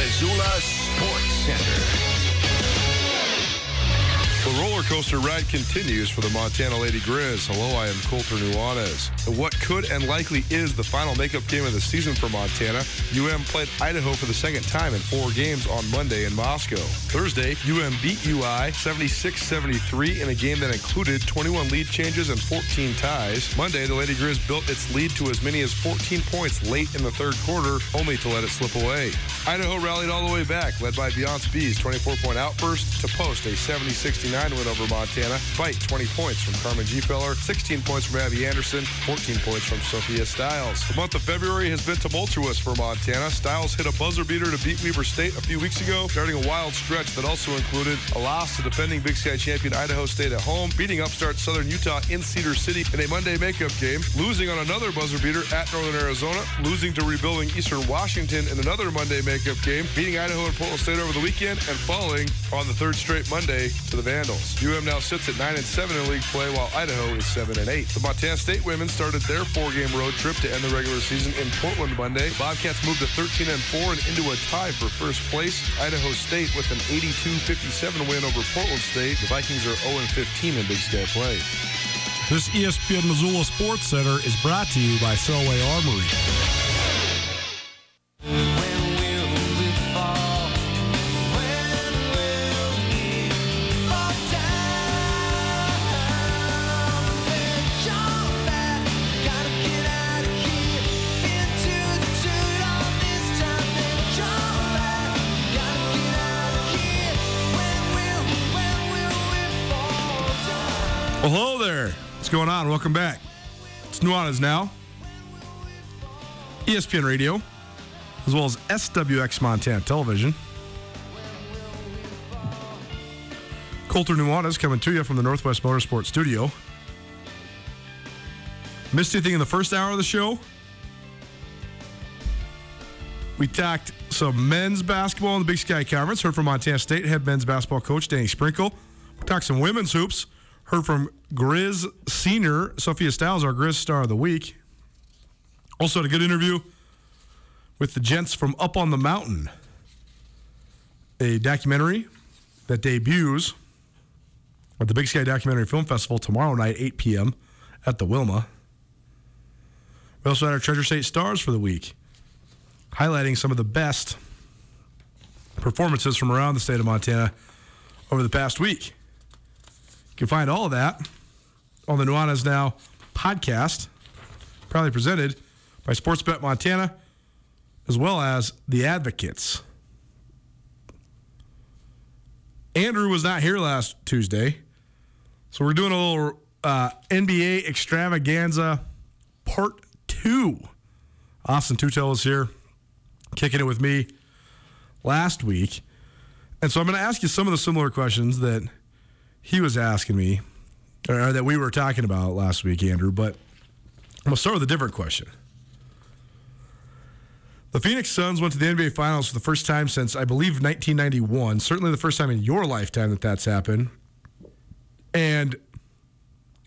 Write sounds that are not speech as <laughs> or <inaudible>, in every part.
Missoula Sports Center. The roller coaster ride continues for the Montana Lady Grizz. Hello, I am Colter Nuanez. What could and likely is the final makeup game of the season for Montana. UM played Idaho for the second time in four games on Monday in Moscow. Thursday, UM beat UI 76-73 in a game that included 21 lead changes and 14 ties. Monday, the Lady Grizz built its lead to as many as 14 points late in the third quarter, only to let it slip away. Idaho rallied all the way back, led by Beyonce Bea's 24-point outburst to post a 70-69 win over Montana, fight 20 points from Carmen Gfeller, 16 points from Abby Anderson, 14 points from Sophia Stiles. The month of February has been tumultuous for Montana. Stiles hit a buzzer beater to beat Weber State a few weeks ago, starting a wild stretch that also included a loss to defending Big Sky champion Idaho State at home, beating upstart Southern Utah in Cedar City in a Monday makeup game, losing on another buzzer beater at Northern Arizona, losing to rebuilding Eastern Washington in another Monday makeup game, beating Idaho and Portland State over the weekend, and falling on the third straight Monday to the Vandals. UM now sits at 9 and 7 in league play, while Idaho is 7 and 8. The Montana State women started their four-game road trip to end the regular season in Portland Monday. Bobcats moved to 13 and 4 and into a tie for first place. Idaho State with an 82-57 win over Portland State. The Vikings are 0 and 15 in Big Sky play. This ESPN Missoula Sports Center is brought to you by Selway Armory. On? Welcome back. It's Nuanez now. ESPN Radio, as well as SWX Montana Television. Colter Nuanez coming to you from the Northwest Motorsports Studio. Missed anything in the first hour of the show? We talked some men's basketball in the Big Sky Conference. Heard from Montana State head men's basketball coach Danny Sprinkle. We talked some women's hoops. Heard from Grizz senior Sophia Stiles, our Grizz star of the week. Also had a good interview with the gents from Up on the Mountain, a documentary that debuts at the Big Sky Documentary Film Festival tomorrow night, 8 p.m. at the Wilma. We also had our Treasure State Stars for the week, highlighting some of the best performances from around the state of Montana over the past week. You can find all of that on the Nuanez Now podcast, proudly presented by Sportsbet Montana, as well as the Advocates. Andrew was not here last Tuesday, so we're doing a little uh, NBA extravaganza part two. Austin Tutel is here, kicking it with me last week. And so I'm going to ask you some of the similar questions that he was asking me, or that we were talking about last week, Andrew. But I'm going to start with a different question. The Phoenix Suns went to the NBA Finals for the first time since, I believe, 1991. Certainly the first time in your lifetime that that's happened. And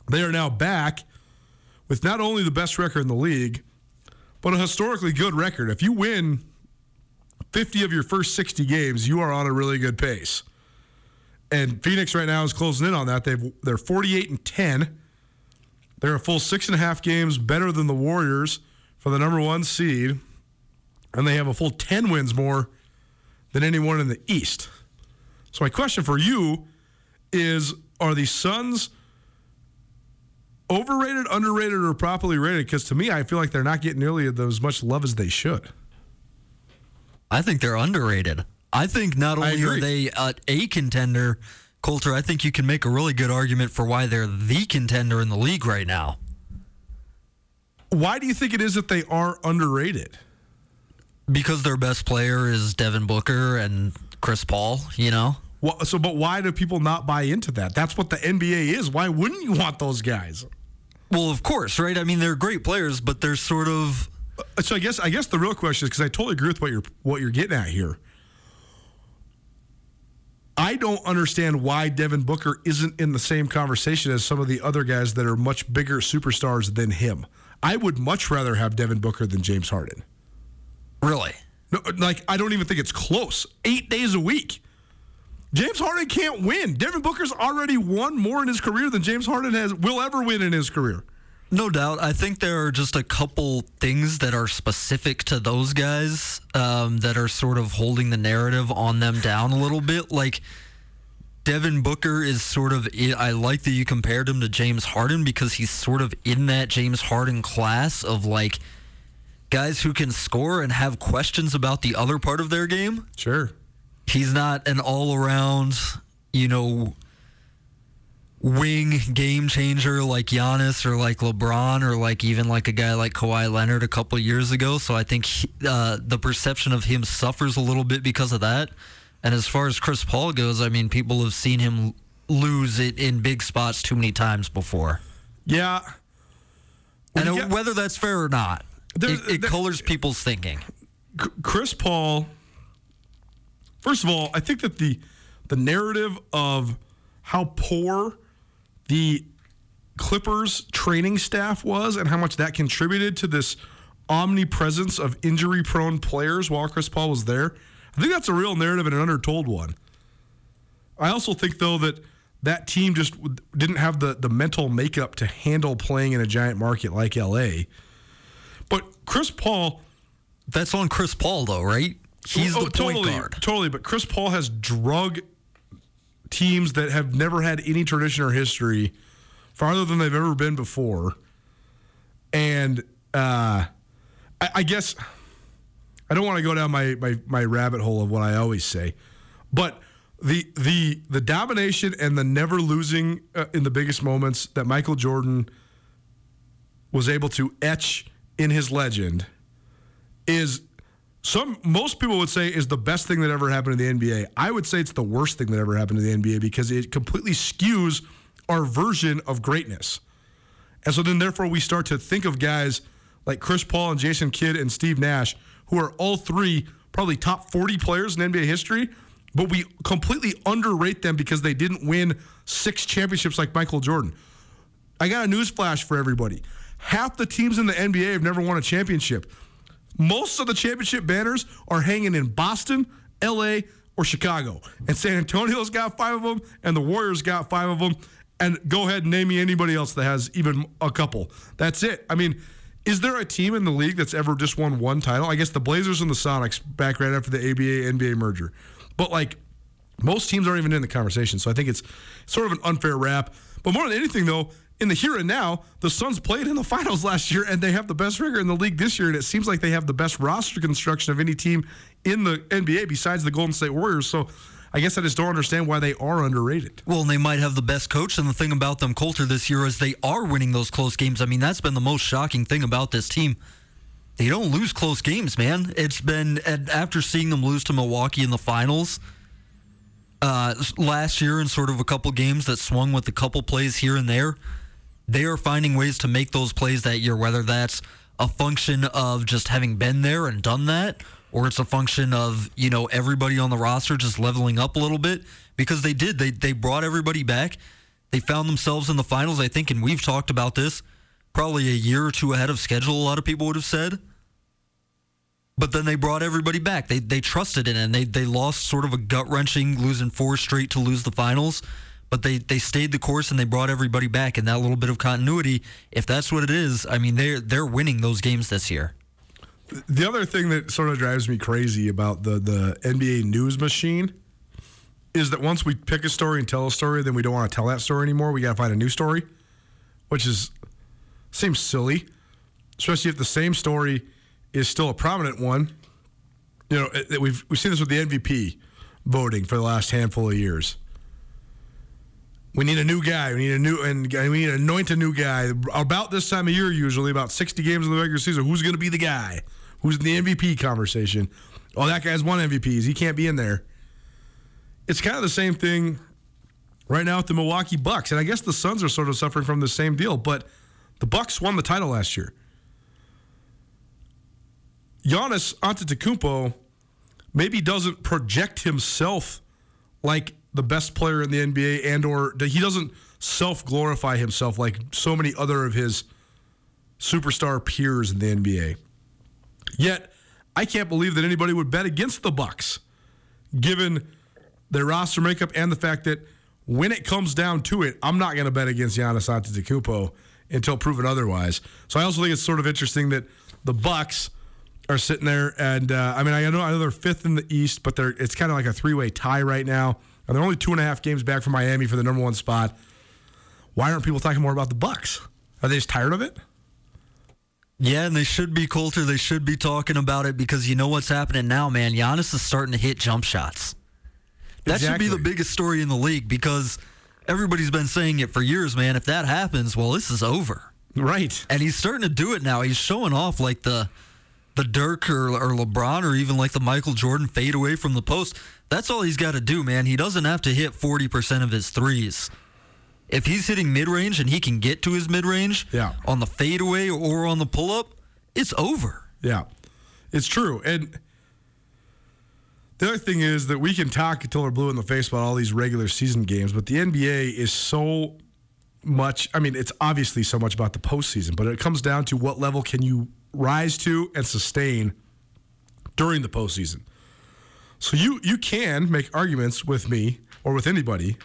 they are now back with not only the best record in the league, but a historically good record. If you win 50 of your first 60 games, you are on a really good pace. And Phoenix right now is closing in on that. They've they're 48 and 10. They're a full six and a half games better than the Warriors for the number one seed, and they have a full 10 wins more than anyone in the East. So my question for you is: Are the Suns overrated, underrated, or properly rated? Because to me, I feel like they're not getting nearly as much love as they should. I think they're underrated. I think not only are they uh, a contender, Colter, I think you can make a really good argument for why they're the contender in the league right now. Why do you think it is that they are underrated? Because their best player is Devin Booker and Chris Paul, you know? Well, so, but why do people not buy into that? That's what the NBA is. Why wouldn't you want those guys? Well, of course, right? I mean, they're great players, but they're sort of So I guess I guess the real question is because I totally agree with what you're what you're getting at here. I don't understand why Devin Booker isn't in the same conversation as some of the other guys that are much bigger superstars than him. I would much rather have Devin Booker than James Harden. really. No, like I don't even think it's close. Eight days a week. James Harden can't win. Devin Booker's already won more in his career than James Harden has will ever win in his career. No doubt. I think there are just a couple things that are specific to those guys um, that are sort of holding the narrative on them down a little bit. Like Devin Booker is sort of. I like that you compared him to James Harden because he's sort of in that James Harden class of like guys who can score and have questions about the other part of their game Sure. he's not an all around, you know, wing game changer like Giannis or like LeBron or like even like a guy like Kawhi Leonard a couple years ago. So I think he, uh, the perception of him suffers a little bit because of that. And as far as Chris Paul goes, I mean, people have seen him lose it in big spots too many times before. Yeah. And whether that's fair or not, There- it, it there- colors people's thinking. Chris Paul. First of all, I think that the the narrative of how poor the Clippers training staff was and how much that contributed to this omnipresence of injury prone players while Chris Paul was there. I think that's a real narrative and an undertold one. I also think though that that team just didn't have the the mental makeup to handle playing in a giant market like LA. But Chris Paul That's on Chris Paul, though, right? He's Oh, the point totally, guard. Totally, but Chris Paul has drug teams that have never had any tradition or history farther than they've ever been before. And uh, I, I guess I don't want to go down my, my my rabbit hole of what I always say, but the the the domination and the never losing uh, in the biggest moments that Michael Jordan was able to etch in his legend is some most people would say is the best thing that ever happened to the NBA. I would say it's the worst thing that ever happened to the NBA because it completely skews our version of greatness. And so then therefore we start to think of guys like Chris Paul and Jason Kidd and Steve Nash who are all three probably top 40 players in NBA history, but we completely underrate them because they didn't win six championships like Michael Jordan. I got a news flash for everybody. Half the teams in the NBA have never won a championship. Most of the championship banners are hanging in Boston, LA, or Chicago. And San Antonio's got five of them, and the Warriors got five of them. And go ahead and name me anybody else that has even a couple. That's it. I mean, is there a team in the league that's ever just won one title? I guess the Blazers and the Sonics back right after the ABA NBA merger. But like most teams aren't even in the conversation. So I think it's sort of an unfair rap. But more than anything, though, in the here and now, the Suns played in the finals <laughs> last year and they have the best record in the league this year. And it seems like they have the best roster construction of any team in the NBA besides the Golden State Warriors. So I guess I just don't understand why they are underrated. Well, and they might have the best coach. And the thing about them, Colter, this year is they are winning those close games. I mean, that's been the most shocking thing about this team. They don't lose close games, man. It's been after seeing them lose to Milwaukee in the finals uh, last year in sort of a couple games that swung with a couple plays here and there. They are finding ways to make those plays that year, whether that's a function of just having been there and done that, or it's a function of you know everybody on the roster just leveling up a little bit because they did. They they brought everybody back. They found themselves in the finals, I think, and we've talked about this probably a year or two ahead of schedule. A lot of people would have said. But then they brought everybody back. They they trusted in it and they they lost sort of a gut wrenching losing four straight to lose the finals. But they, they stayed the course and they brought everybody back and that little bit of continuity, if that's what it is, I mean they're they're winning those games this year. The other thing that sort of drives me crazy about the the NBA news machine is that once we pick a story and tell a story, then we don't want to tell that story anymore. We got to find a new story, which is seems silly, especially if the same story is still a prominent one. You know, we've we've seen this with the MVP voting for the last handful of years. We need a new guy. We need a new and we need to anoint a new guy. About this time of year, usually about sixty games in the regular season, who's going to be the guy? Who's in the MVP conversation? Oh, that guy's won MVPs. He can't be in there. It's kind of the same thing right now with the Milwaukee Bucks, and I guess the Suns are sort of suffering from the same deal. But the Bucks won the title last year. Giannis Antetokounmpo maybe doesn't project himself like the best player in the NBA and or he doesn't self-glorify himself like so many other of his superstar peers in the NBA. Yet, I can't believe that anybody would bet against the Bucks given their roster makeup and the fact that when it comes down to it, I'm not going to bet against Giannis Antetokounmpo until proven otherwise. So I also think it's sort of interesting that the Bucks – are sitting there, and uh, I mean, I know, I know they're fifth in the East, but they're it's kind of like a three way tie right now, and they're only two and a half games back from Miami for the number one spot. Why aren't people talking more about the Bucks? Are they just tired of it? Yeah, and they should be, Colter. They should be talking about it because you know what's happening now, man. Giannis is starting to hit jump shots. That exactly. should be the biggest story in the league because everybody's been saying it for years, man. If that happens, well, this is over. Right. And he's starting to do it now. He's showing off like the the Dirk or, or LeBron or even like the Michael Jordan fade away from the post. That's all he's got to do, man. He doesn't have to hit 40% of his threes. If he's hitting mid range and he can get to his mid range yeah. on the fadeaway or on the pull up, it's over. Yeah, it's true. And the other thing is that we can talk until we're blue in the face about all these regular season games, but the NBA is so much. I mean, it's obviously so much about the postseason, but it comes down to what level can you rise to and sustain during the postseason. So you you can make arguments with me or with anybody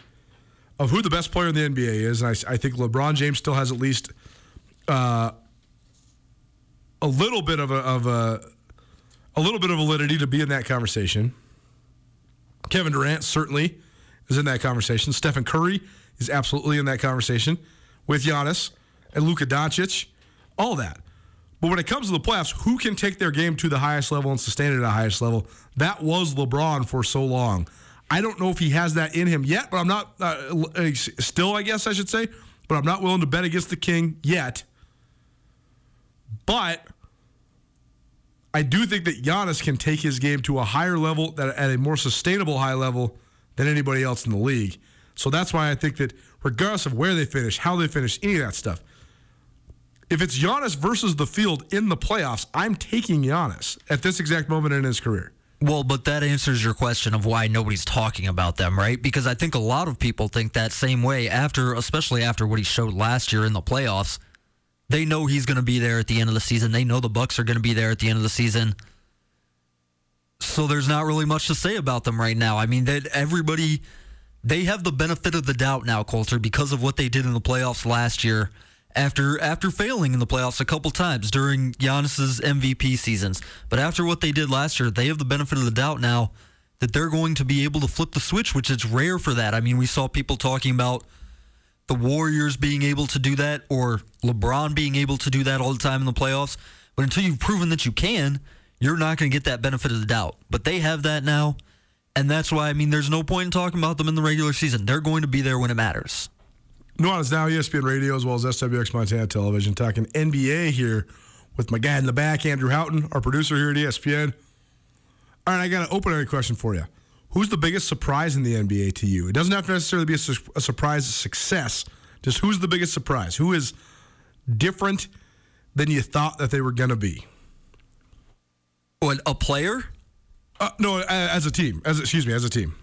of who the best player in the NBA is, and I, I think LeBron James still has at least uh, a little bit of a, of a a little bit of validity to be in that conversation. Kevin Durant certainly is in that conversation. Stephen Curry is absolutely in that conversation with Giannis and Luka Doncic, all that. But when it comes to the playoffs, who can take their game to the highest level and sustain it at the highest level? That was LeBron for so long. I don't know if he has that in him yet, but I'm not, uh, uh, still, I guess I should say, but I'm not willing to bet against the King yet. But I do think that Giannis can take his game to a higher level, that at a more sustainable high level than anybody else in the league. So that's why I think that regardless of where they finish, how they finish, any of that stuff, if it's Giannis versus the field in the playoffs, I'm taking Giannis at this exact moment in his career. Well, but that answers your question of why nobody's talking about them, right? Because I think a lot of people think that same way after, especially after what he showed last year in the playoffs. They know he's going to be there at the end of the season. They know the Bucks are going to be there at the end of the season. So there's not really much to say about them right now. I mean, that everybody they have the benefit of the doubt now, Colter, because of what they did in the playoffs last year. After after failing in the playoffs a couple times during Giannis's MVP seasons, but after what they did last year, they have the benefit of the doubt now that they're going to be able to flip the switch, which is rare for that. I mean, we saw people talking about the Warriors being able to do that or LeBron being able to do that all the time in the playoffs. But until you've proven that you can, you're not going to get that benefit of the doubt. But they have that now. And that's why, I mean, there's no point in talking about them in the regular season. They're going to be there when it matters. Nuanez Now, ESPN Radio, as well as SWX Montana Television, talking NBA here with my guy in the back, Andrew Houghton, our producer here at ESPN. All right, I got an open ended question for you. Who's the biggest surprise in the NBA to you? It doesn't have to necessarily be a, su- a surprise success. Just who's the biggest surprise? Who is different than you thought that they were going to be? What, a player? Uh, no, as a team. As excuse me, as a team.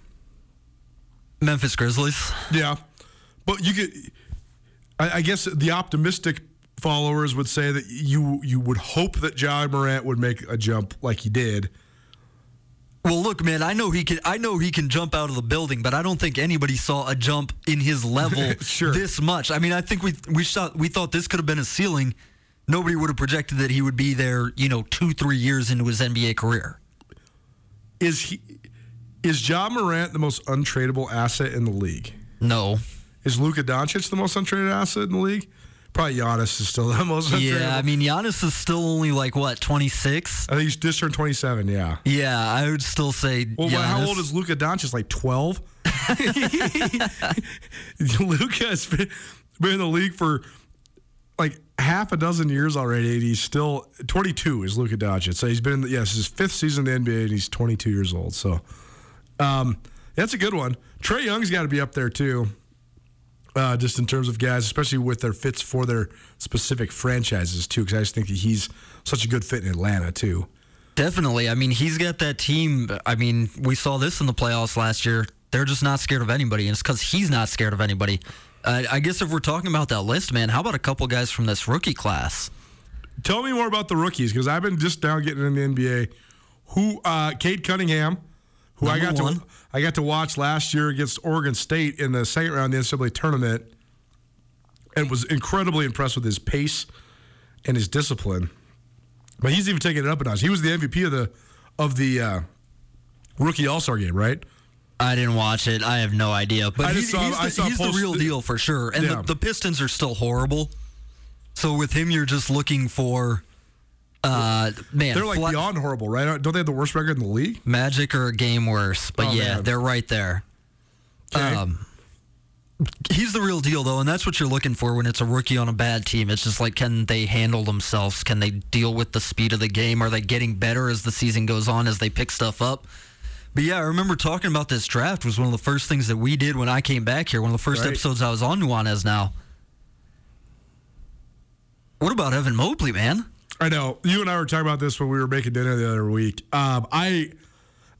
Memphis Grizzlies. Yeah, but you get. I, I guess the optimistic followers would say that you you would hope that Ja Morant would make a jump like he did. Well, look, man, I know he can. I know he can jump out of the building, but I don't think anybody saw a jump in his level <laughs> Sure. this much. I mean, I think we we thought we thought this could have been a ceiling. Nobody would have projected that he would be there, you know, two three years into his NBA career. Is he? Is Ja Morant the most untradeable asset in the league? No, Is Luka Doncic the most untraded asset in the league? Probably Giannis is still <laughs> the most yeah, I mean, Giannis is still only like what twenty six. I think he's just turned 27. Yeah. Yeah, I would still say. Well, how old is Luka Doncic? Like 12. <laughs> <laughs> Luka has been, been in the league for like half a dozen years already, and he's still 22. Is Luka Doncic? So he's been yes his fifth season in the NBA, and he's 22 years old. So, um, that's a good one. Trae Young's got to be up there too. Uh, just in terms of guys, especially with their fits for their specific franchises too, because I just think that he's such a good fit in Atlanta too. Definitely. I mean, he's got that team. I mean, we saw this in the playoffs last year. They're just not scared of anybody, and it's because he's not scared of anybody. Uh, I guess if we're talking about that list, man, how about a couple guys from this rookie class? Tell me more about the rookies because I've been just now getting in the NBA. Who, uh, Cade Cunningham, who I got one. to I got to watch last year against Oregon State in the second round of the NCAA tournament, and was incredibly impressed with his pace and his discipline. But he's even taking it up a notch. He was the MVP of the of the uh, rookie All Star game, right? I didn't watch it. I have no idea. But I he- saw- he's, the, he's the real deal for sure. And Yeah. the, the Pistons are still horrible. So with him, you're just looking for, uh, man, They're like beyond horrible, right? Don't they have the worst record in the league? Magic or a game worse. But Oh, yeah, man. they're right there. Okay. Um, he's the real deal, though, and that's what you're looking for when it's a rookie on a bad team. It's just like, can they handle themselves? Can they deal with the speed of the game? Are they getting better as the season goes on as they pick stuff up? But yeah, I remember talking about this draft was one of the first things that we did when I came back here. One of the first Right. episodes I was on Nuanez now. What about Evan Mobley, man? I know. You and I were talking about this when we were making dinner the other week. Um, I,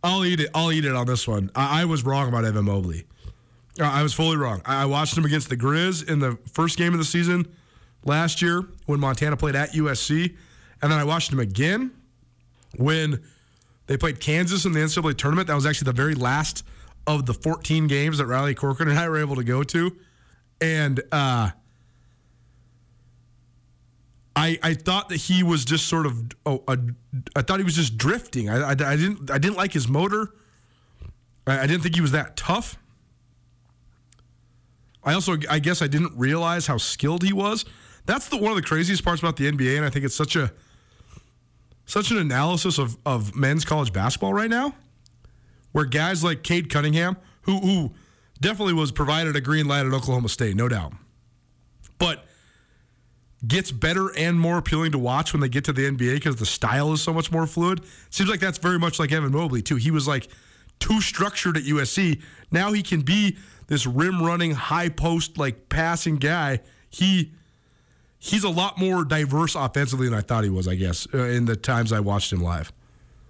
I'll eat it. I'll eat it on this one. I, I was wrong about Evan Mobley. Uh, I was fully wrong. I, I watched him against the Grizz in the first game of the season last year when Montana played at USC, and then I watched him again when they played Kansas in the NCAA tournament. That was actually the very last of the 14 games that Riley Corcoran and I were able to go to, and. uh I, I thought that he was just sort of oh, a, I thought he was just drifting. I, I, I didn't I didn't like his motor. I, I didn't think he was that tough. I also I guess I didn't realize how skilled he was. That's the one of the craziest parts about the NBA, and I think it's such a such an analysis of, of men's college basketball right now, where guys like Cade Cunningham, who who definitely was provided a green light at Oklahoma State, no doubt, but gets better and more appealing to watch when they get to the NBA because the style is so much more fluid. Seems like that's very much like Evan Mobley too. He was like too structured at USC. Now he can be this rim running, high post like passing guy. He he's a lot more diverse offensively than I thought he was. I guess uh, in the times I watched him live.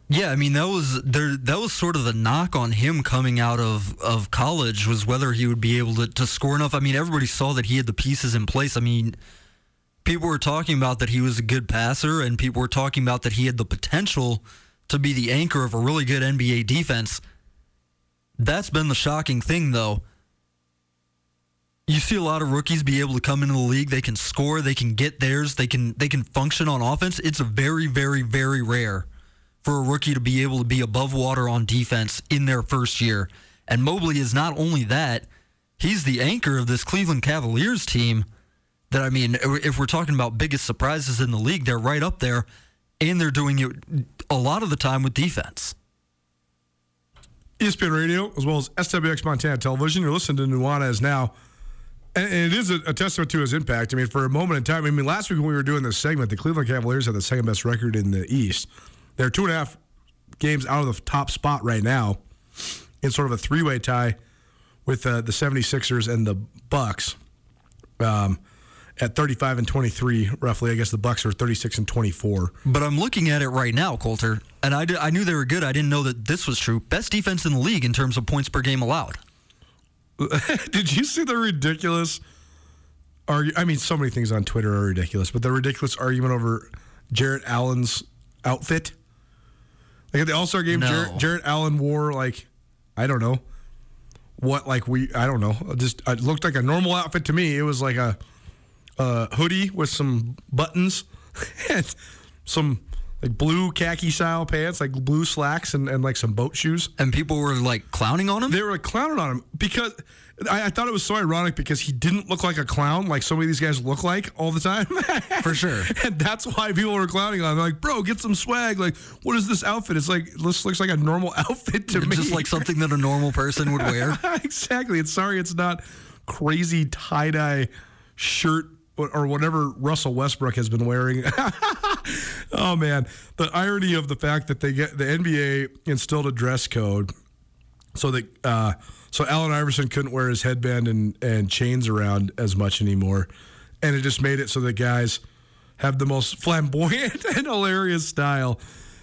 Yeah, I mean that was there. That was sort of the knock on him coming out of, of college was whether he would be able to, to score enough. I mean, everybody saw that he had the pieces in place. I mean, people were talking about that he was a good passer, and people were talking about that he had the potential to be the anchor of a really good NBA defense. That's been the shocking thing, though. You see a lot of rookies be able to come into the league. They can score. They can get theirs. They can they can function on offense. It's very, very, very rare for a rookie to be able to be above water on defense in their first year. And Mobley is not only that, he's the anchor of this Cleveland Cavaliers team. That I mean, if we're talking about biggest surprises in the league, they're right up there, and they're doing it a lot of the time with defense. ESPN Radio, as well as SWX Montana Television. You're listening to Nuanez now. And it is a, testament to his impact. I mean, for a moment in time, I mean, last week when we were doing this segment, the Cleveland Cavaliers had the second best record in the East. They're two and a half games out of the top spot right now in sort of a three way tie with uh, the 76ers and the Bucks. Um, at 35 and 23 roughly i guess the bucks are 36 and 24 but i'm looking at it right now colter and I, did, I knew they were good i didn't know that this was true best defense in the league in terms of points per game allowed <laughs> Did you see the ridiculous argue? I mean, so many things on Twitter are ridiculous, but the ridiculous argument over Jarrett Allen's outfit. Like at the All Star game, No. Jarrett, Jarrett Allen wore like I don't know what like we I don't know just it looked like a normal outfit to me. It was like a, a hoodie with some buttons <laughs> and some like blue khaki style pants, like blue slacks and, and like some boat shoes. and people were like clowning on him They were like, clowning on him because I, I thought it was so ironic because he didn't look like a clown like so many of these guys look like all the time. <laughs> For sure. and that's why people were clowning on him. Like, bro, get some swag. Like, what is this outfit? It's like this looks like a normal <laughs> outfit to me. just like something that a normal person would wear exactly. It's sorry, it's not crazy tie dye shirt or- whatever Russell Westbrook has been wearing. <laughs> oh man, the irony of the fact that they get the NBA instilled a dress code so that uh, so Allen Iverson couldn't wear his headband and and chains around as much anymore, and it just made it so that guys have the most flamboyant <laughs> and hilarious style.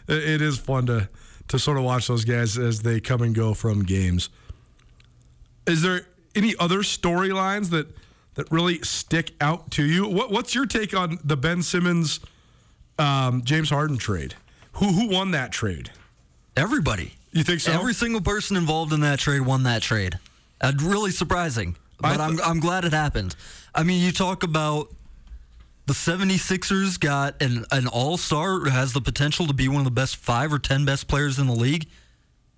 It is fun to to sort of watch those guys as they come and go from games. Is there any other storylines that that really stick out to you? What, what's your take on the Ben Simmons um, James Harden trade? Who who won that trade? everybody You think so? Every single person involved in that trade won that trade. Uh, really surprising, but I'm, I'm glad it happened. I mean, you talk about the 76ers got an, an all star has the potential to be one of the best five or 10 best players in the league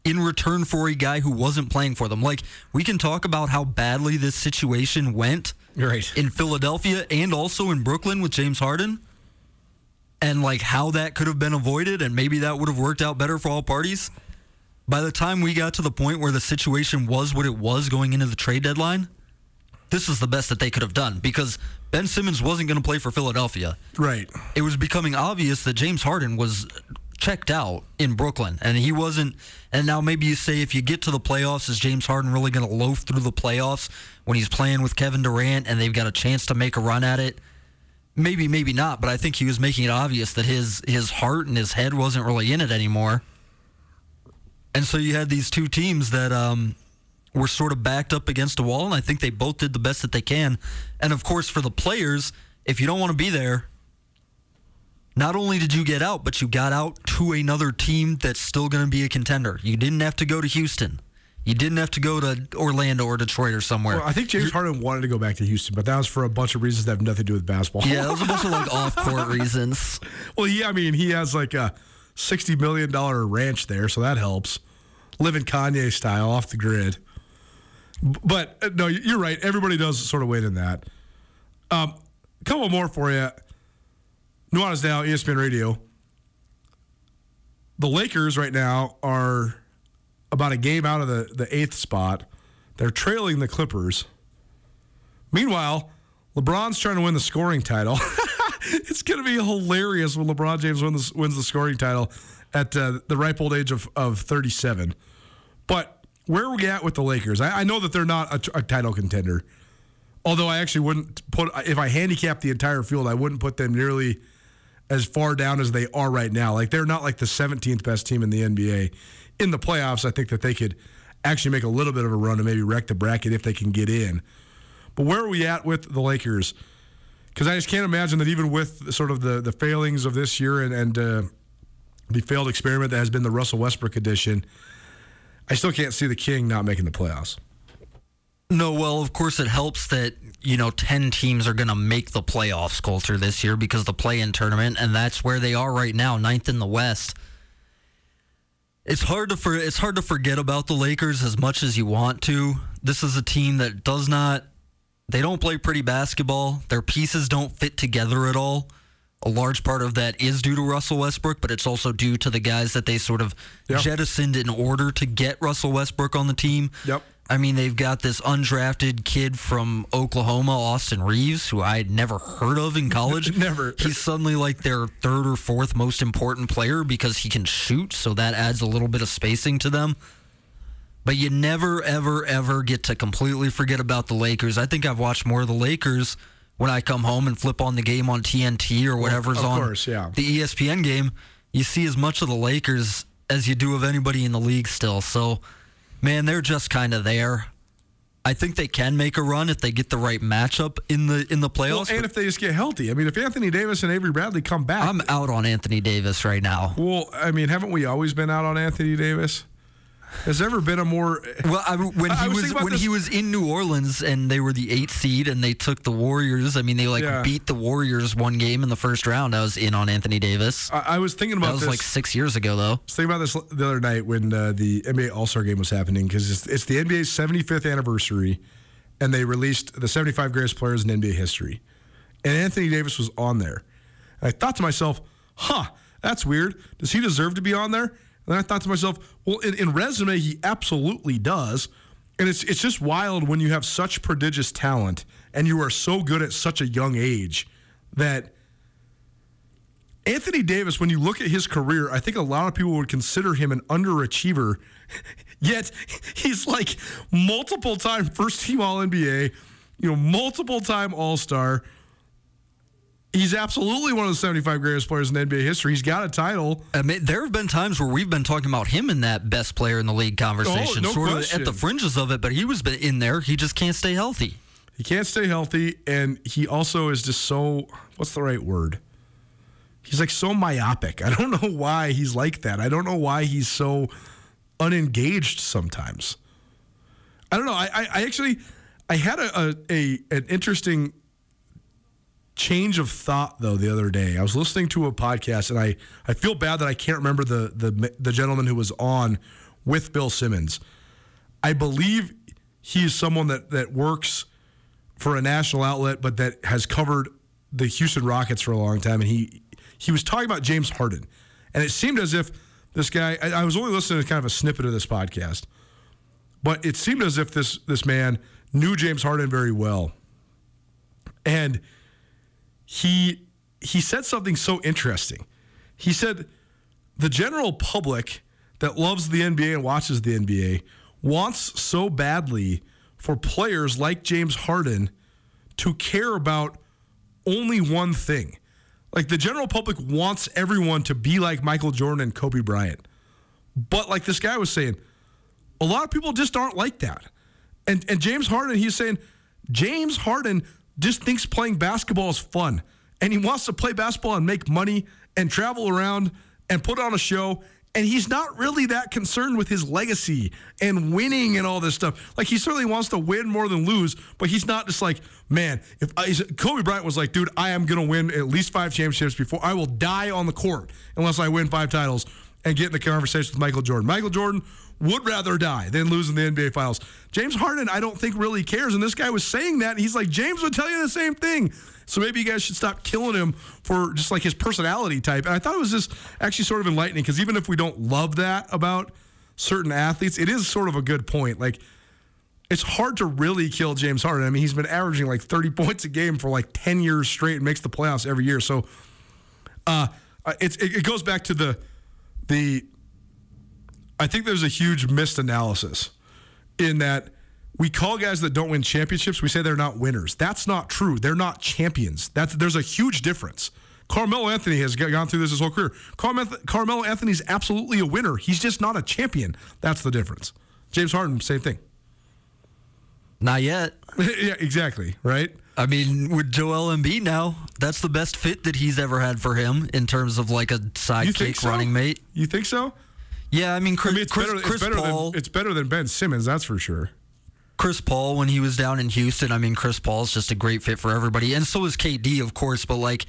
in return for a guy who wasn't playing for them. Like, we can talk about how badly this situation went Right. in Philadelphia and also in Brooklyn with James Harden and like how that could have been avoided and maybe that would have worked out better for all parties. By the time we got to the point where the situation was what it was going into the trade deadline, this was the best that they could have done because Ben Simmons wasn't going to play for Philadelphia. right. It was becoming obvious that James Harden was checked out in Brooklyn and he wasn't and now maybe you say if you get to the playoffs is James Harden really going to loaf through the playoffs when he's playing with Kevin Durant and they've got a chance to make a run at it? Maybe maybe not but I think he was making it obvious that his his heart and his head wasn't really in it anymore. And so you had these two teams that um were sort of backed up against a wall and I think they both did the best that they can. And of course for the players if you don't want to be there not only did you get out, but you got out to another team that's still going to be a contender. You didn't have to go to Houston. You didn't have to go to Orlando or Detroit or somewhere. Well, I think James Harden wanted to go back to Houston, but that was for a bunch of reasons that have nothing to do with basketball. yeah, that was a bunch of like <laughs> off court reasons. well, yeah, I mean, he has like a sixty million dollar ranch there, so that helps. Living Kanye style, off the grid. But uh, no, you're right. Everybody does sort of win in that. Um, a couple more for you. Nuanez now, ESPN Radio. The Lakers right now are about a game out of the, the eighth spot. They're trailing the Clippers. Meanwhile, LeBron's trying to win the scoring title. <laughs> it's going to be hilarious when LeBron James wins the, wins the scoring title at uh, the ripe old age of, of 37. But where are we at with the Lakers? I, I know that they're not a title contender. Although I actually wouldn't put, if I handicap the entire field, I wouldn't put them nearly as far down as they are right now. Like they're not like the 17th best team in the NBA. In the playoffs, I think that they could actually make a little bit of a run and maybe wreck the bracket if they can get in. But where are we at with the Lakers? Because I just can't imagine that even with sort of the, the failings of this year and, and uh, the failed experiment that has been the Russell Westbrook edition, I still can't see the King not making the playoffs. No, well, of course it helps that, you know, 10 teams are going to make the playoffs, Colter, this year because the play in tournament, and that's where they are right now, ninth in the West. It's hard to for, it's hard to forget about the Lakers as much as you want to. This is a team that does not they don't play pretty basketball. Their pieces don't fit together at all. A large part of that is due to Russell Westbrook, but it's also due to the guys that they sort of Yep. jettisoned in order to get Russell Westbrook on the team. Yep. I mean, they've got this undrafted kid from Oklahoma, Austin Reaves, who I had never heard of in college. <laughs> Never. He's suddenly like their third or fourth most important player because he can shoot, so that adds a little bit of spacing to them. But you never, ever, ever get to completely forget about the Lakers. I think I've watched more of the Lakers when I come home and flip on the game on TNT or whatever's of on course, yeah. the ESPN game. You see as much of the Lakers as you do of anybody in the league still. So, man, they're just kind of there. I think they can make a run if they get the right matchup in the in the playoffs. Well, playoffs. and if they just get healthy. I mean, if Anthony Davis and Avery Bradley come back, I'm out on Anthony Davis right now. well, I mean, haven't we always been out on Anthony Davis? Has there ever been a more Well, I, when I he was was, when this- he was in New Orleans and they were the eighth seed and they took the Warriors. I mean, they like Yeah. beat the Warriors one game in the first round. I was in on Anthony Davis. I, I was thinking about That was this. like six years ago, though. I was thinking about this the other night when uh, the NBA All Star Game was happening because it's, it's the NBA's 75th anniversary, and they released the 75 greatest players in NBA history, and Anthony Davis was on there. And I thought to myself, "Huh, that's weird. Does he deserve to be on there?" And I thought to myself, "Well, in, in resume, he absolutely does." And it's it's just wild when you have such prodigious talent and you are so good at such a young age that Anthony Davis, when you look at his career, I think a lot of people would consider him an underachiever. <laughs> Yet he's like multiple time first team All NBA, you know, multiple time All Star. He's absolutely one of the 75 greatest players in NBA history. He's got a title. I mean, there have been times where we've been talking about him in that best player in the league conversation, Oh, no sort question. of at the fringes of it. But he was in there. He just can't stay healthy. He can't stay healthy, and he also is just so what's the right word? He's like so myopic. I don't <laughs> know why he's like that. I don't know why he's so unengaged sometimes. I don't know. I, I, I actually I had a, a, a an interesting change of thought though the other day. I was listening to a podcast and I, I feel bad that I can't remember the, the the gentleman who was on with Bill Simmons. I believe he is someone that that works for a national outlet, but that has covered the Houston Rockets for a long time. And he he was talking about James Harden, and it seemed as if this guy. I, I was only listening to kind of a snippet of this podcast, but it seemed as if this this man knew James Harden very well, and he he said something so interesting. He said the general public that loves the NBA and watches the NBA wants so badly for players like James Harden to care about only one thing. Like the general public wants everyone to be like Michael Jordan and Kobe Bryant. But like this guy was saying, a lot of people just aren't like that. And and James Harden, he's saying James Harden just thinks playing basketball is fun. And he wants to play basketball and make money and travel around and put on a show. And he's not really that concerned with his legacy and winning and all this stuff. Like he certainly wants to win more than lose, but he's not just like, man, if I, Kobe Bryant was like, dude, I am going to win at least five championships before I will die on the court unless I win five titles and get in the conversation with Michael Jordan. Michael Jordan would rather die than lose in the NBA Finals. James Harden, I don't think really cares. And this guy was saying that. And he's like, James would tell you the same thing. So maybe you guys should stop killing him for just like his personality type. And I thought it was just actually sort of enlightening because even if we don't love that about certain athletes, it is sort of a good point. Like, it's hard to really kill James Harden. I mean, he's been averaging like 30 <laughs> points a game for like 10 years straight and makes the playoffs every year. So, uh, it, it goes back to the the I think there's a huge missed analysis in that we call guys that don't win championships, we say they're not winners. That's not true. They're not champions. That's there's a huge difference. Carmelo Anthony has gone through this his whole career. Carmelo, Carmelo Anthony's absolutely a winner. He's just not a champion. That's the difference. James Harden, same thing. Not yet. <laughs> yeah, exactly. Right. I mean, with Joel Embiid now, that's the best fit that he's ever had for him in terms of like a sidekick so? running mate. You think so? Yeah, I mean, Chris, I mean, it's Chris, better. Chris it's better Paul. than it's better than Ben Simmons. That's for sure. Chris Paul when he was down in Houston. I mean, Chris Paul's just a great fit for everybody, and so is KD, of course. But like,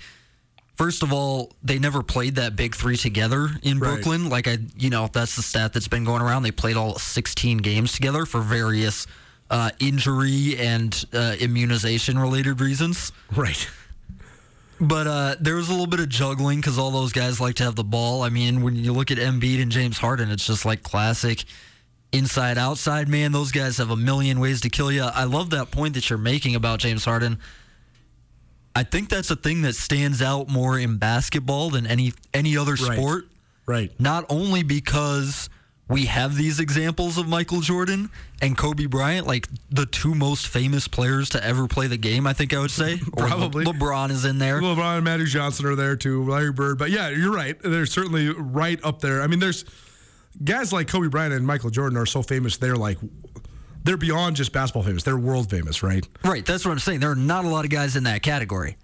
first of all, they never played that big three together in Right. Brooklyn. Like I, you know, that's the stat that's been going around. They played all 16 games together for various uh, injury and uh, immunization related reasons. Right. But uh, there was a little bit of juggling because all those guys like to have the ball. I mean, when you look at Embiid and James Harden, it's just like classic inside outside man. Those guys have a million ways to kill you. I love that point that you're making about James Harden. I think that's a thing that stands out more in basketball than any any other Right. sport. Right. Not only because we have these examples of Michael Jordan and Kobe Bryant, like the two most famous players to ever play the game, I think I would say. <laughs> Probably. Le- LeBron is in there. LeBron and Matthew Johnson are there too. Larry Bird. But yeah, you're right. They're certainly right up there. I mean, there's guys like Kobe Bryant and Michael Jordan are so famous. They're like they're beyond just basketball famous. They're world famous, right? Right, that's what I'm saying. There are not a lot of guys in that category.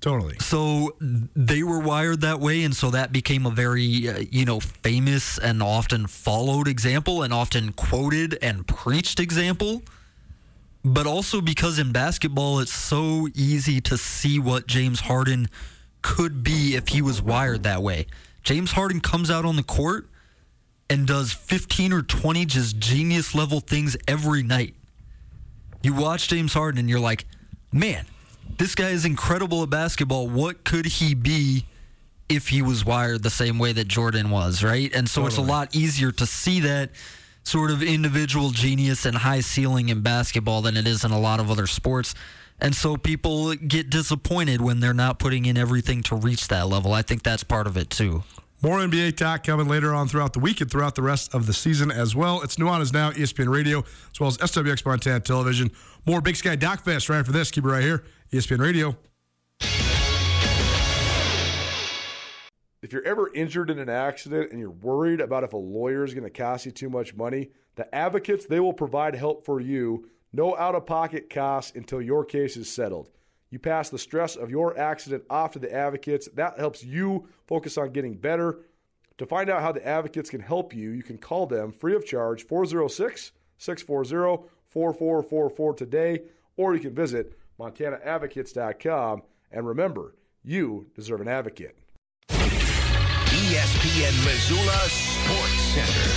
Totally. So they were wired that way, and so that became a very, uh, you know, famous and often followed example and often quoted and preached example. But also because in basketball, it's so easy to see what James Harden could be if he was wired that way. James Harden comes out on the court and does 15 or 20 just genius level things every night. You watch James Harden and you're like, man, this guy is incredible at basketball. What could he be if he was wired the same way that Jordan was, right? And so it's a lot easier to see that sort of individual genius and high ceiling in basketball than it is in a lot of other sports. And so people get disappointed when they're not putting in everything to reach that level. I think that's part of it too. More NBA talk coming later on throughout the week and throughout the rest of the season as well. It's Nuanez Now, ESPN Radio, as well as SWX Montana Television. More Big Sky Doc Fest right after this. Keep it right here, ESPN Radio. If you're ever injured in an accident and you're worried about if a lawyer is going to cost you too much money, the advocates, they will provide help for you. No out of pocket costs until your case is settled. You pass the stress of your accident off to the advocates. That helps you focus on getting better. To find out how the advocates can help you, you can call them free of charge 406 640 4444 today, or you can visit montanaadvocates.com. And remember, you deserve an advocate. ESPN Missoula Sports Center.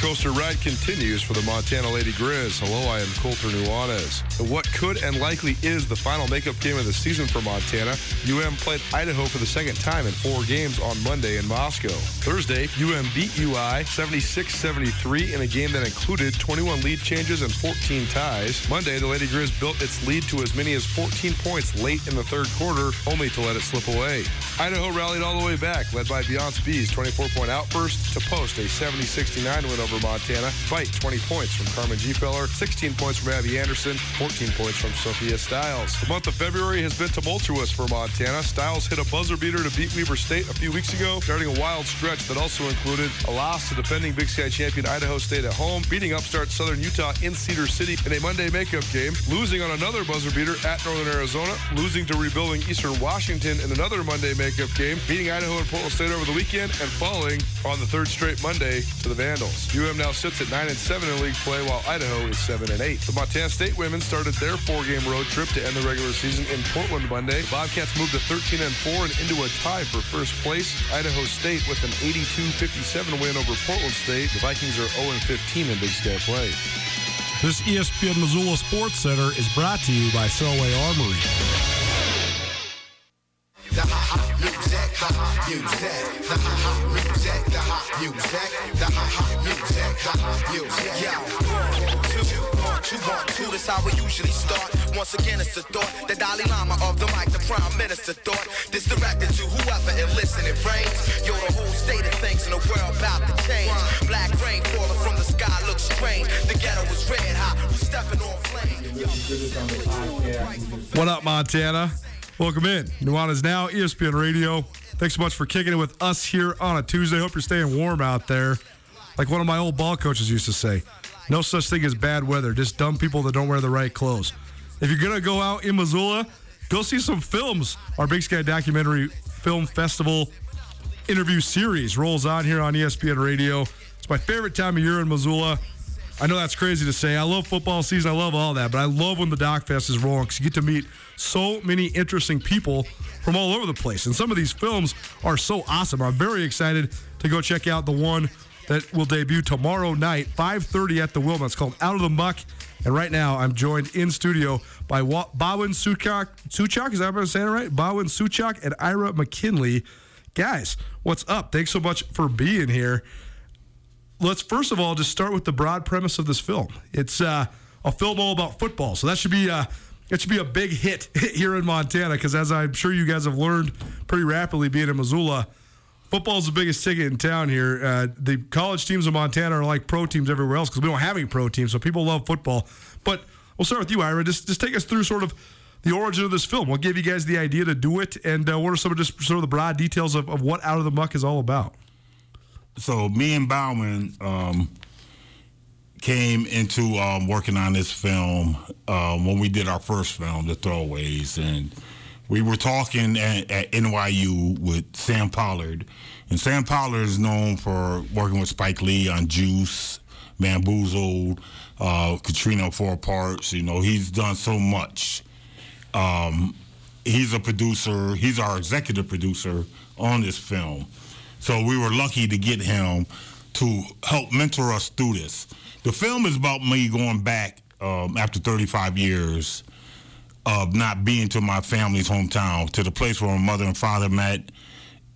Coaster ride continues for the Montana Lady Grizz. Hello, I am Colter Nuanez. What could and likely is the final makeup game of the season for Montana. UM played Idaho for the second time in four games on Monday in Moscow. Thursday, UM beat UI 76-73 in a game that included 21 lead changes and 14 ties. Monday, the Lady Grizz built its lead to as many as 14 points late in the third quarter, only to let it slip away. Idaho rallied all the way back, led by Beyonce Bea's 24-point outburst to post a 70-69 win over Montana, fight 20 points from Carmen Gfeller, 16 points from Abby Anderson, 14 points from Sophia Stiles. The month of February has been tumultuous for Montana. Stiles hit a buzzer beater to beat Weber State a few weeks ago, starting a wild stretch that also included a loss to defending Big Sky champion Idaho State at home, beating upstart Southern Utah in Cedar City in a Monday makeup game, losing on another buzzer beater at Northern Arizona, losing to rebuilding Eastern Washington in another Monday makeup game, beating Idaho and Portland State over the weekend, and falling on the third straight Monday to the Vandals. UM now sits at 9 and 7 in league play, while Idaho is 7 and 8. The Montana State women started their four-game road trip to end the regular season in Portland Monday. Bobcats moved to 13 and 4 and into a tie for first place. Idaho State with an 82-57 win over Portland State. The Vikings are 0 and 15 in Big Sky play. This ESPN Missoula Sports Center is brought to you by Selway Armory. The hot, hot music, the hot music, the hot, hot music, the hot music, the one, two, one, two, one, two. How we usually start. Once again, it's the thought, the Dalai Lama of the mic, the Prime Minister thought. This directed to whoever and listen it rains. Yo, the whole state of things in the world about to change. Black rain falling from the sky looks strange. The ghetto red hot. We stepping on flame. What up, Montana? Welcome in. Nuanez Now, E ESPN Radio. Thanks so much for kicking it with us here on a Tuesday. Hope you're staying warm out there. Like one of my old ball coaches used to say, No such thing as bad weather, just dumb people that don't wear the right clothes. If you're going to go out in Missoula, go see some films. Our Big Sky Documentary Film Festival interview series rolls on here on ESPN Radio. It's my favorite time of year in Missoula. I know that's crazy to say. I love football season. I love all that, but I love when the Doc Fest is rolling because you get to meet so many interesting people from all over the place. And some of these films are so awesome. I'm very excited to go check out the one that will debut tomorrow night, 5:30 at the Wilma. It's called Out of the Muck. And right now, I'm joined in studio by Wa- Bhawin Suchak. Suchak, is that what I'm saying right? Bhawin Suchak and Ira McKinley. Guys, what's up? Thanks so much for being here let's first of all just start with the broad premise of this film. It's uh, a film all about football, so that should be uh, it should be a big hit <laughs> here in Montana. Because as I'm sure you guys have learned pretty rapidly, being in Missoula, football is the biggest ticket in town here. Uh, the college teams in Montana are like pro teams everywhere else because we don't have any pro teams, so people love football. But we'll start with you, Ira. Just just take us through sort of. The origin of this film. We'll give you guys the idea to do it, and uh, what are some of just sort of the broad details of, of what Out of the Muck is all about? so me and Bowman um, came into um, working on this film um, when we did our first film, The Throwaways, and we were talking at, at NYU with Sam Pollard, and Sam Pollard is known for working with Spike Lee on Juice, Bamboozled, uh, Katrina Four Parts. You know, he's done so much. Um, he's a producer. He's our executive producer on this film. So we were lucky to get him to help mentor us through this. The film is about me going back um, after 35 years of not being to my family's hometown, to the place where my mother and father met,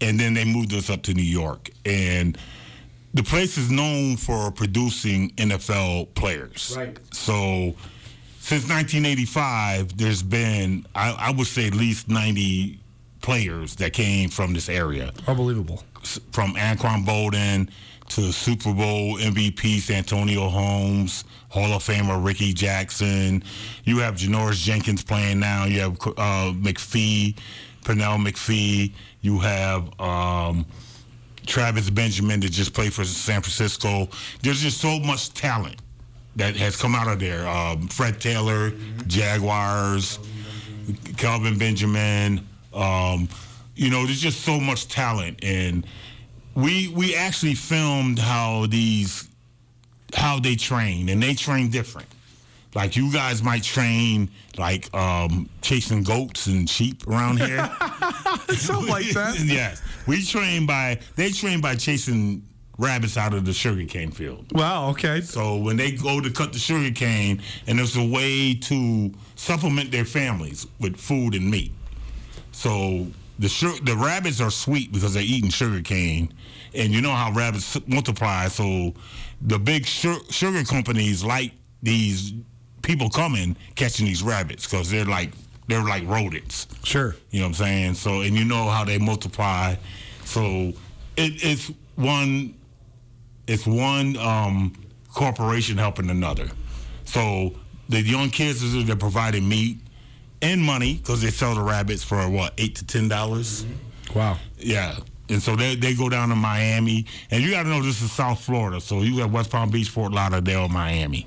and then they moved us up to New York. And the place is known for producing NFL players. Right. So since 1985, there's been, I, I would say, at least 90 players that came from this area Unbelievable. from Anquan Boldin to Super Bowl MVP Santonio Holmes, Hall of Famer Ricky Jackson. You have Janoris Jenkins playing now. You have uh, McPhee, Pernell McPhee. You have um, Travis Benjamin that just played for San Francisco. There's just so much talent that has come out of there. Um, Fred Taylor, Jaguars, Kelvin Benjamin. Um, you know, there's just so much talent, and we we actually filmed how these how they train, and they train different. Like you guys might train like um, chasing goats and sheep around here. <laughs> Something like that. <laughs> yes, we train by they train by chasing rabbits out of the sugarcane field. Wow. Okay. So when they go to cut the sugar cane, and it's a way to supplement their families with food and meat. So the su- the rabbits are sweet because they're eating sugar cane, and you know how rabbits multiply. So the big su- sugar companies like these people coming catching these rabbits because they're like they're like rodents. Sure. You know what I'm saying? So, and you know how they multiply. So, it, it's one, it's one um, corporation helping another. So the young kids is they're providing meat and money because they sell the rabbits for what eight to ten dollars. Wow. Yeah. And so they, they go down to Miami, and you got to know this is South Florida. So you got West Palm Beach, Fort Lauderdale, Miami,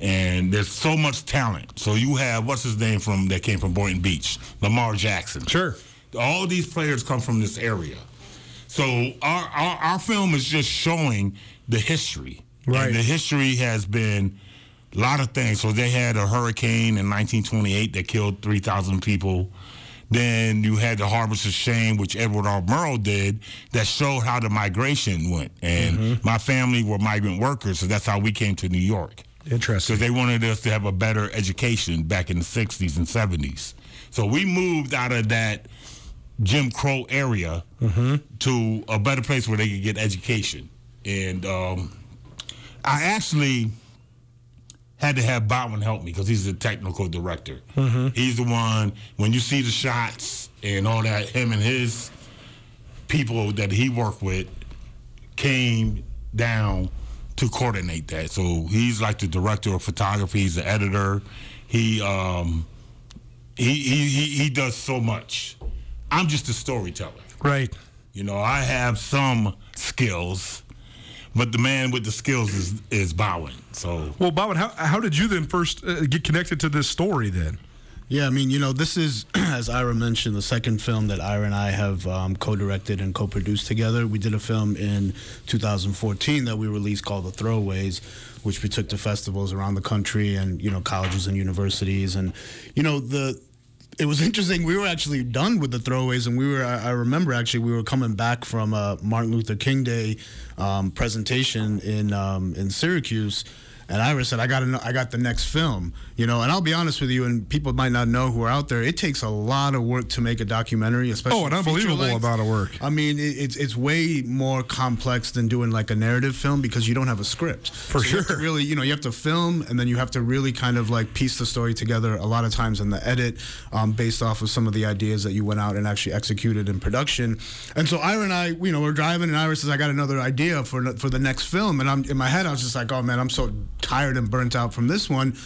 and there's so much talent. So you have what's his name from that came from Boynton Beach, Lamar Jackson. Sure. All these players come from this area. So our our, our film is just showing the history. Right. And the history has been a lot of things. So they had a hurricane in 1928 that killed 3,000 people. Then you had the Harvest of Shame, which Edward R. Murrow did, that showed how the migration went. And my family were migrant workers, so that's how we came to New York. Interesting. Because they wanted us to have a better education back in the 60s and 70s. So we moved out of that Jim Crow area to a better place where they could get education. And um, I actually had to have Bowman help me because he's the technical director. He's the one, when you see the shots and all that, him and his people that he worked with came down to coordinate that. So he's like the director of photography, he's the editor. He um he he he, he does so much. I'm just a storyteller. right. You know, I have some skills, but the man with the skills is is Bhawin. So Well, Bhawin, how, how did you then first uh, get connected to this story then? Yeah, I mean, you know, this is, <clears throat> as Ira mentioned, the second film that Ira and I have um, co-directed and co-produced together. We did a film in 2014 that we released called The Throwaways, which we took to festivals around the country and you know colleges and universities. And you know the it was interesting. We were actually done with the throwaways, and we were. I I remember actually we were coming back from a Martin Luther King Day um, presentation in um, in Syracuse. And Ira said, "I got I got the next film, you know." And I'll be honest with you, and people might not know who are out there. It takes a lot of work to make a documentary, especially Oh, an a unbelievable amount of work. I mean, it, it's it's way more complex than doing like a narrative film because you don't have a script. For So you sure. really, you know, you have to film and then you have to really kind of like piece the story together. A lot of times in the edit, um, based off of some of the ideas that you went out and actually executed in production. And so Ira and I, you know, we're driving, and Ira says, "I got another idea for for the next film." And I'm in my head, I was just like, "Oh man, I'm so tired and burnt out from this one."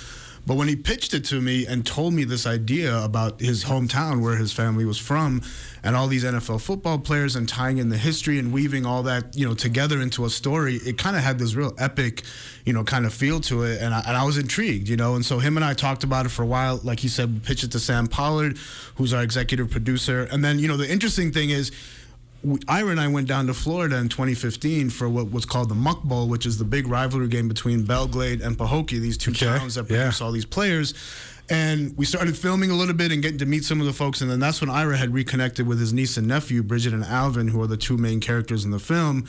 But when he pitched it to me and told me this idea about his hometown, where his family was from, and all these NFL football players, and tying in the history and weaving all that, you know, together into a story, it kind of had this real epic, you know, kind of feel to it, and I, and I was intrigued, you know. And so him and I talked about it for a while. Like he said, we pitched it to Sam Pollard, who's our executive producer, and then you know the interesting thing is we- Ira and I went down to Florida in 2015 for what was called the Muck Bowl, which is the big rivalry game between Belle Glade and Pahokee, these two Okay, towns that yeah. produce all these players. And we started filming a little bit and getting to meet some of the folks. And then that's when Ira had reconnected with his niece and nephew, Bridget and Alvin, who are the two main characters in the film,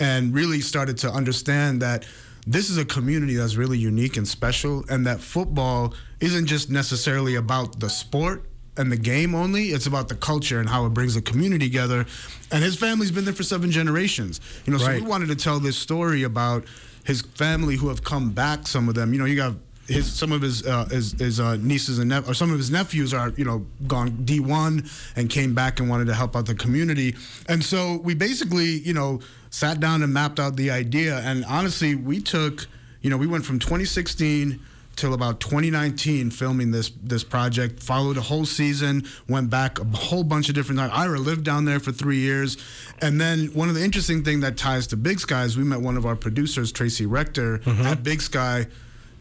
and really started to understand that this is a community that's really unique and special, and that football isn't just necessarily about the sport and the game only. It's about the culture and how it brings the community together. And his family's been there for seven generations. You know, so we wanted to tell this story about his family who have come back. Some of them, you know, you got his some of his uh, his, his uh, nieces and nep- or some of his nephews are you know gone D one and came back and wanted to help out the community. And so we basically you know sat down and mapped out the idea. And honestly, we took you know we went from 2016 till about 2019 filming this this project. Followed a whole season went back a whole bunch of different times. Ira lived down there for three years. And then one of the interesting thing that ties to big sky is we met one of our producers tracy rector mm-hmm. at big sky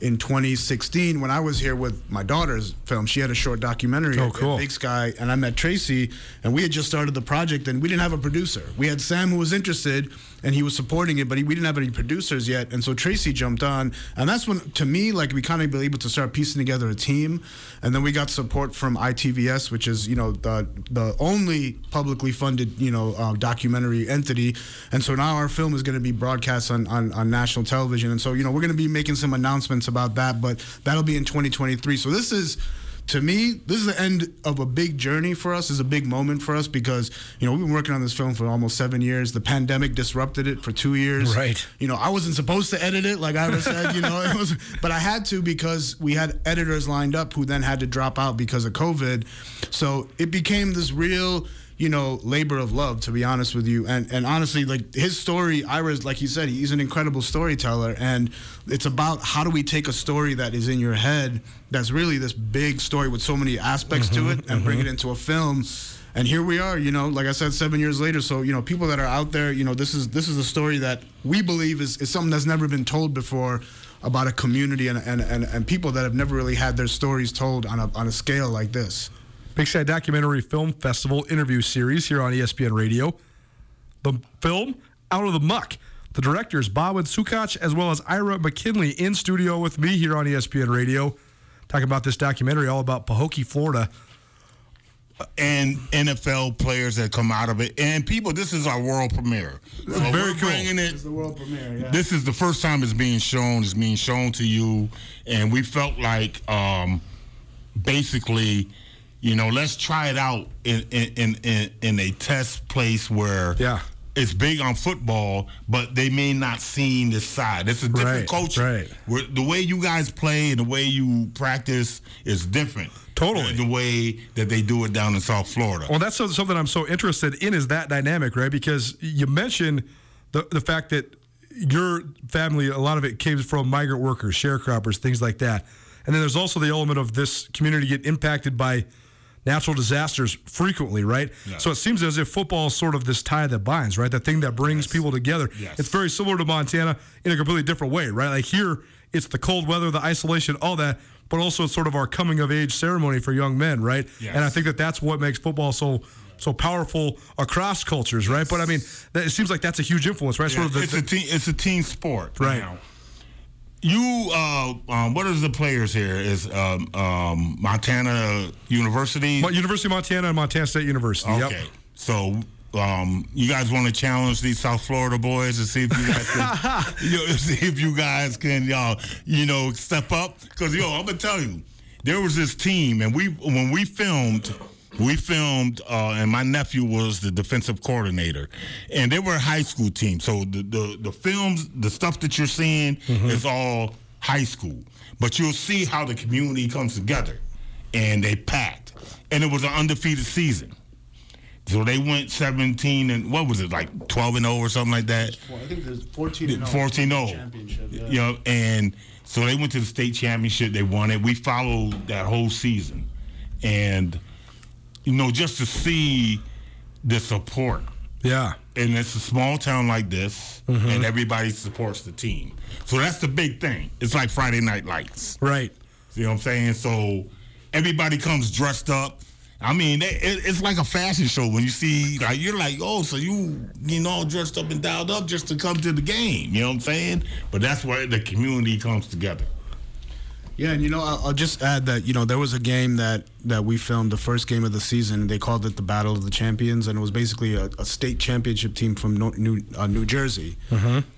in 2016 when I was here with my daughter's film. She had a short documentary Oh, cool. Big Sky, and I met Tracy, and we had just started the project, and we didn't have a producer. We had Sam who was interested, and he was supporting it, but he, we didn't have any producers yet, and so Tracy jumped on, and that's when, to me, like we kind of were able to start piecing together a team, and then we got support from ITVS, which is you know the the only publicly funded you know uh, documentary entity, and so now our film is going to be broadcast on, on on national television, and so you know we're going to be making some announcements about that, but that'll be in 2023. So this is to me, this is the end of a big journey for us. Is a big moment for us because you know we've been working on this film for almost seven years. The pandemic disrupted it for two years. Right. You know, I wasn't supposed to edit it, like Ira said. You know, it was, <laughs> but I had to because we had editors lined up who then had to drop out because of COVID. So it became this real. You know, labor of love, to be honest with you, and and honestly, like his story, Ira's, like he said, he's an incredible storyteller, and it's about how do we take a story that is in your head, that's really this big story with so many aspects to mm-hmm. it, and bring it mm-hmm. into a film. And here we are, you know, like I said, seven years later. So you know, people that are out there, you know, this is this is a story that we believe is, is something that's never been told before about a community and, and, and, and people that have never really had their stories told on a on a scale like this. Big Sky Documentary Film Festival interview series here on ESPN Radio. The film, Out of the Muck. The directors, Bhawin Suchak, as well as Ira McKinley, in studio with me here on ESPN Radio, talking about this documentary all about Pahokee, Florida. and NFL players that come out of it, and people. This is our world premiere. So very we're cool. Bringing it. the world premiere. Yeah. This is the first time it's being shown. It's being shown to you, and we felt like, um, basically, you know, let's try it out in in in, in, a test place where Yeah. It's big on football, but they may not seen this side. It's a different Right, culture. right. Where the way you guys play and the way you practice is different. Totally. The way that they do it down in South Florida. Well, that's something I'm so interested in is that dynamic, right? Because you mentioned the the fact that your family, a lot of it came from migrant workers, sharecroppers, things like that. And then there's also the element of this community get impacted by natural disasters frequently, right? So it seems as if football is sort of this tie that binds, right? The thing that brings people together. Yes. It's very similar to Montana in a completely different way, right? Like here, it's the cold weather, the isolation, all that, but also it's sort of our coming of age ceremony for young men, right? Yes. And I think that that's what makes football so so powerful across cultures, right? But I mean, that, it seems like that's a huge influence, right? Sort of the, it's a team. It's a team sport. Right. Now, you, uh, um, what is the players here? Is um, um, Montana University? University of Montana and Montana State University. Okay. Yep. So, um, you guys want to challenge these South Florida boys and see if you guys can, <laughs> you know, see if you guys can, y'all, you know, step up? Because yo, I'm gonna tell you, there was this team, and we when we filmed. We filmed, uh, and my nephew was the defensive coordinator, and they were a high school team. So the the, the films, the stuff that you're seeing, is all high school. But you'll see how the community comes together, and they packed, and it was an undefeated season. So they went 17 and what was it like 12 and 0 or something like that? I think there's 14 and 14 0. championship. Yeah. You know, and so they went to the state championship. They won it. We followed that whole season, and you know, just to see the support. Yeah. And it's a small town like this, mm-hmm. and everybody supports the team. So that's the big thing. It's like Friday Night Lights. Right. You know what I'm saying? So everybody comes dressed up. I mean, it- it's like a fashion show when you see, like, you're like, oh, so you, you know, dressed up and dialed up just to come to the game. You know what I'm saying? But that's where the community comes together. Yeah, and you know, I'll, I'll just add that you know there was a game that that we filmed the first game of the season. They called it the Battle of the Champions, and it was basically a, a state championship team from No- New uh, New Jersey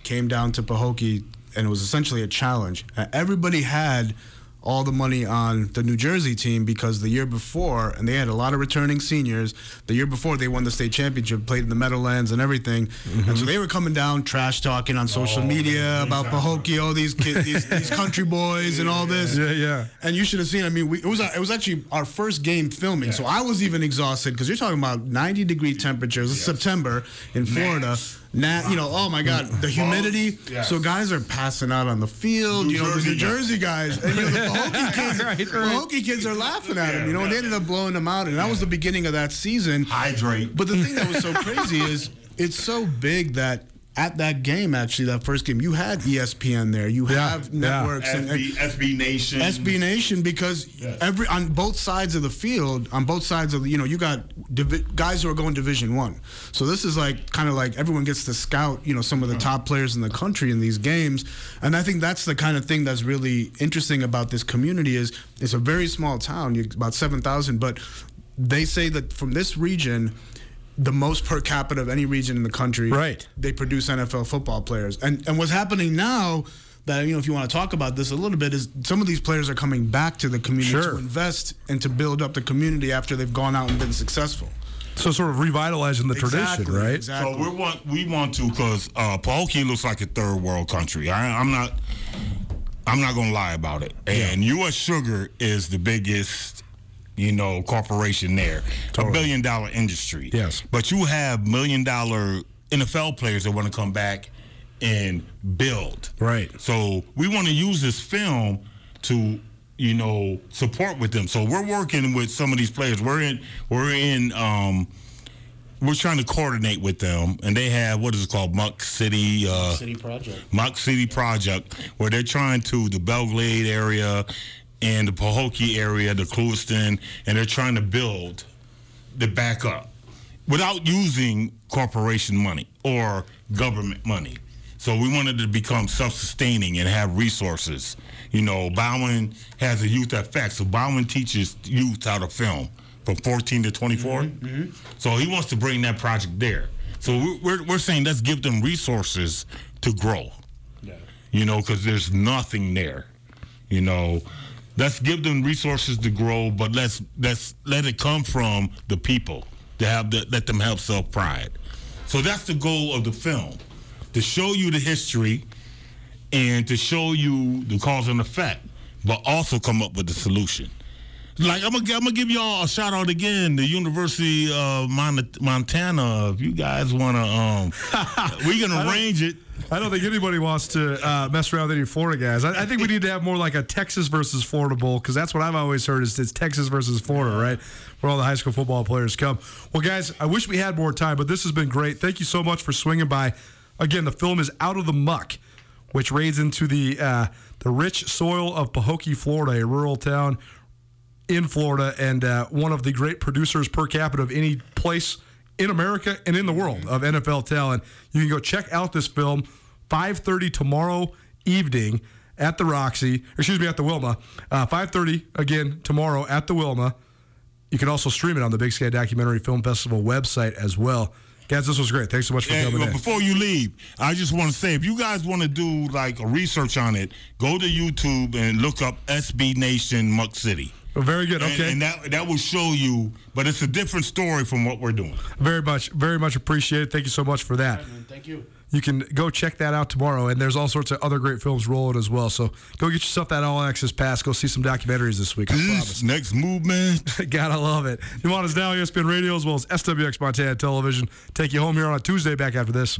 came down to Pahokee, and it was essentially a challenge. Uh, everybody had all the money on the New Jersey team because the year before, and they had a lot of returning seniors. The year before, they won the state championship, played in the Meadowlands and everything, and so mm-hmm. they were coming down, trash talking on social oh, media about Pahokee, all these kids, these, these <laughs> country boys, and all this. Yeah, yeah. And you should have seen. I mean, we, it was it was actually our first game filming, so I was even exhausted because you're talking about 90 degree temperatures. It's September in Florida. Nat, you know, oh my God, the humidity. <laughs> Yes. So guys are passing out on the field. New you know, the New Jersey guys, and you know, the <laughs> Pahokee kids. Right, the right. Pahokee kids are laughing at him. You know, and they ended up blowing them out, and that was the beginning of that season. Hydrate. But the thing that was so <laughs> crazy is it's so big that at that game, actually, that first game, you had ESPN there. You Yeah, have yeah. networks and, and SB, SB Nation. SB Nation because Yes. every on both sides of the field, on both sides of the, you know, you got divi- guys who are going Division One. So this is like kind of like everyone gets to scout, you know, some of the top players in the country in these games, and I think that's the kind of thing that's really interesting about this community is it's a very small town, about seven thousand, but they say that from this region. The most per capita of any region in the country, Right. They produce NFL football players, and and what's happening now that you know if you want to talk about this a little bit is some of these players are coming back to the community Sure. to invest and to build up the community after they've gone out and been successful. So sort of revitalizing the tradition, right? Exactly. So we want we want to because uh, Pahokee looks like a third world country. I, I'm not I'm not gonna lie about it. And U.S. Sugar is the biggest, you know, corporation there, Totally. a billion dollar industry. Yes. But you have million dollar NFL players that want to come back and build. Right. So we want to use this film to you know support with them. So we're working with some of these players. We're in we're in um we're trying to coordinate with them and they have what is it called Muck City uh City project. Muck City Project where they're trying to the Belle Glade area and the Pahokee area, the Clewiston, and they're trying to build the backup without using corporation money or government money. So we wanted to become self-sustaining and have resources. You know, Bhawin has a youth effect, so Bhawin teaches youth how to film from 14 to 24. Mm-hmm, mm-hmm. So he wants to bring that project there. So we're, we're, we're saying let's give them resources to grow. Yeah. You know, because there's nothing there. You know, let's give them resources to grow, but let's let's let it come from the people to have the, let them have self pride. So that's the goal of the film, to show you the history and to show you the cause and effect, but also come up with the solution. Like I'm gonna, I'm gonna give y'all a shout out again, the University of Montana. If you guys wanna, um, <laughs> we can arrange it. I don't think anybody wants to uh, mess around with any Florida guys. I, I, think we need to have more like a Texas versus Florida bowl because that's what I've always heard is it's Texas versus Florida, right? Where all the high school football players come. Well, guys, I wish we had more time, but this has been great. Thank you so much for swinging by. Again, the film is Out of the Muck, which raids into the uh, the rich soil of Pahokee, Florida, a rural town in Florida, and uh, one of the great producers per capita of any place in America and in the world of NFL talent. You can go check out this film 5:30 tomorrow evening at the Roxy, excuse me, at the Wilma. Uh, 5:30 again tomorrow at the Wilma. You can also stream it on the Big Sky Documentary Film Festival website as well. Guys, this was great. Thanks so much for coming in. Before you leave, I just want to say if you guys want to do like a research on it, go to YouTube and look up SB Nation Muck City. Oh, very good. Okay, and, and, that that will show you, but it's a different story from what we're doing. Very much, very much appreciated. Thank you so much for that. Right, Thank you. You can go check that out tomorrow, and there's all sorts of other great films rolling as well. So go get yourself that all access pass. Go see some documentaries this week. I. Next movement. <laughs> Gotta love it. Nuanez Now, ESPN Radio, as well as SWX Montana Television. Take you home here on a Tuesday. Back after this.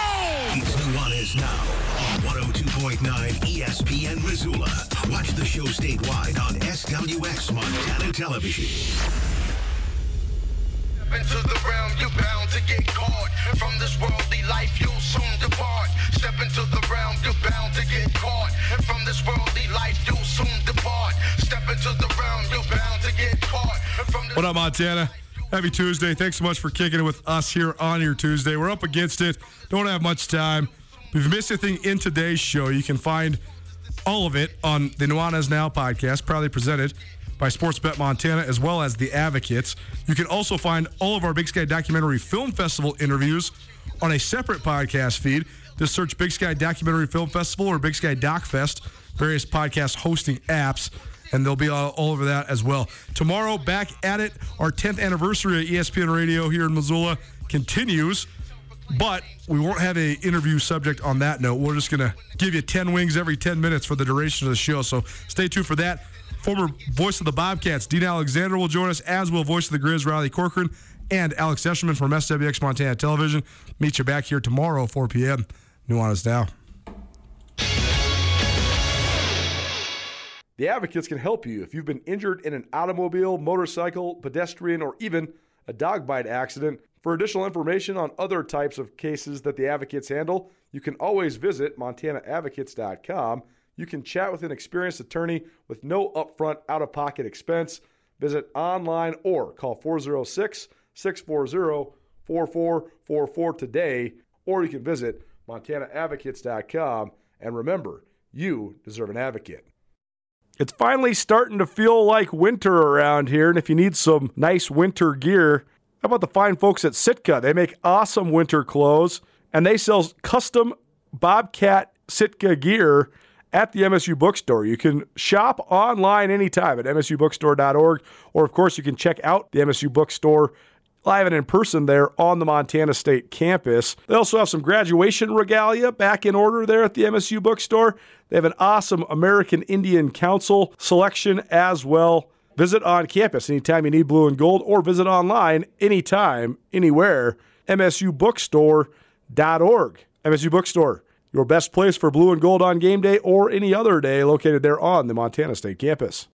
It's Nuanez now on 102.9 ESPN Missoula. Watch the show statewide on SWX Montana Television. into the realm, you're bound to get caught. From this worldly life, you'll soon depart. Step into the realm, you're bound to get caught. From this worldly life, you'll soon depart. Step into the realm, you're bound to get caught. From this What up, Montana? Happy Tuesday. Thanks so much for kicking it with us here on your Tuesday. We're up against it. Don't have much time. If you've missed anything in today's show, you can find all of it on the Nuanez Now podcast, proudly presented by Sportsbet Montana as well as the Advocates. You can also find all of our Big Sky Documentary Film Festival interviews on a separate podcast feed. Just search Big Sky Documentary Film Festival or Big Sky Doc Fest, various podcast hosting apps, and they'll be all, all over that as well. Tomorrow, back at it. Our 10th anniversary of ESPN Radio here in Missoula continues. But we won't have a interview subject on that note. We're just going to give you 10 wings every 10 minutes for the duration of the show. So stay tuned for that. Former voice of the Bobcats, Dean Alexander, will join us, as will voice of the Grizz, Riley Corcoran, and Alex Escherman from SWX Montana Television. Meet you back here tomorrow, 4 p.m. Nuanez Now. The Advocates can help you if you've been injured in an automobile, motorcycle, pedestrian, or even a dog bite accident. For additional information on other types of cases that the Advocates handle, you can always visit montanaadvocates.com. You can chat with an experienced attorney with no upfront out of pocket expense. Visit online or call 406 640 4444 today, or you can visit montanaadvocates.com. And remember, you deserve an advocate. It's finally starting to feel like winter around here, and if you need some nice winter gear, how about the fine folks at Sitka? They make awesome winter clothes, and they sell custom Bobcat Sitka gear at the MSU bookstore. You can shop online anytime at msubookstore.org, or of course, you can check out the MSU bookstore live and in person there on the Montana State campus. They also have some graduation regalia back in order there at the MSU bookstore. They have an awesome American Indian Council selection as well. Visit on campus anytime you need blue and gold, or visit online anytime, anywhere. MSUbookstore.org. MSU Bookstore, your best place for blue and gold on game day or any other day, located there on the Montana State campus.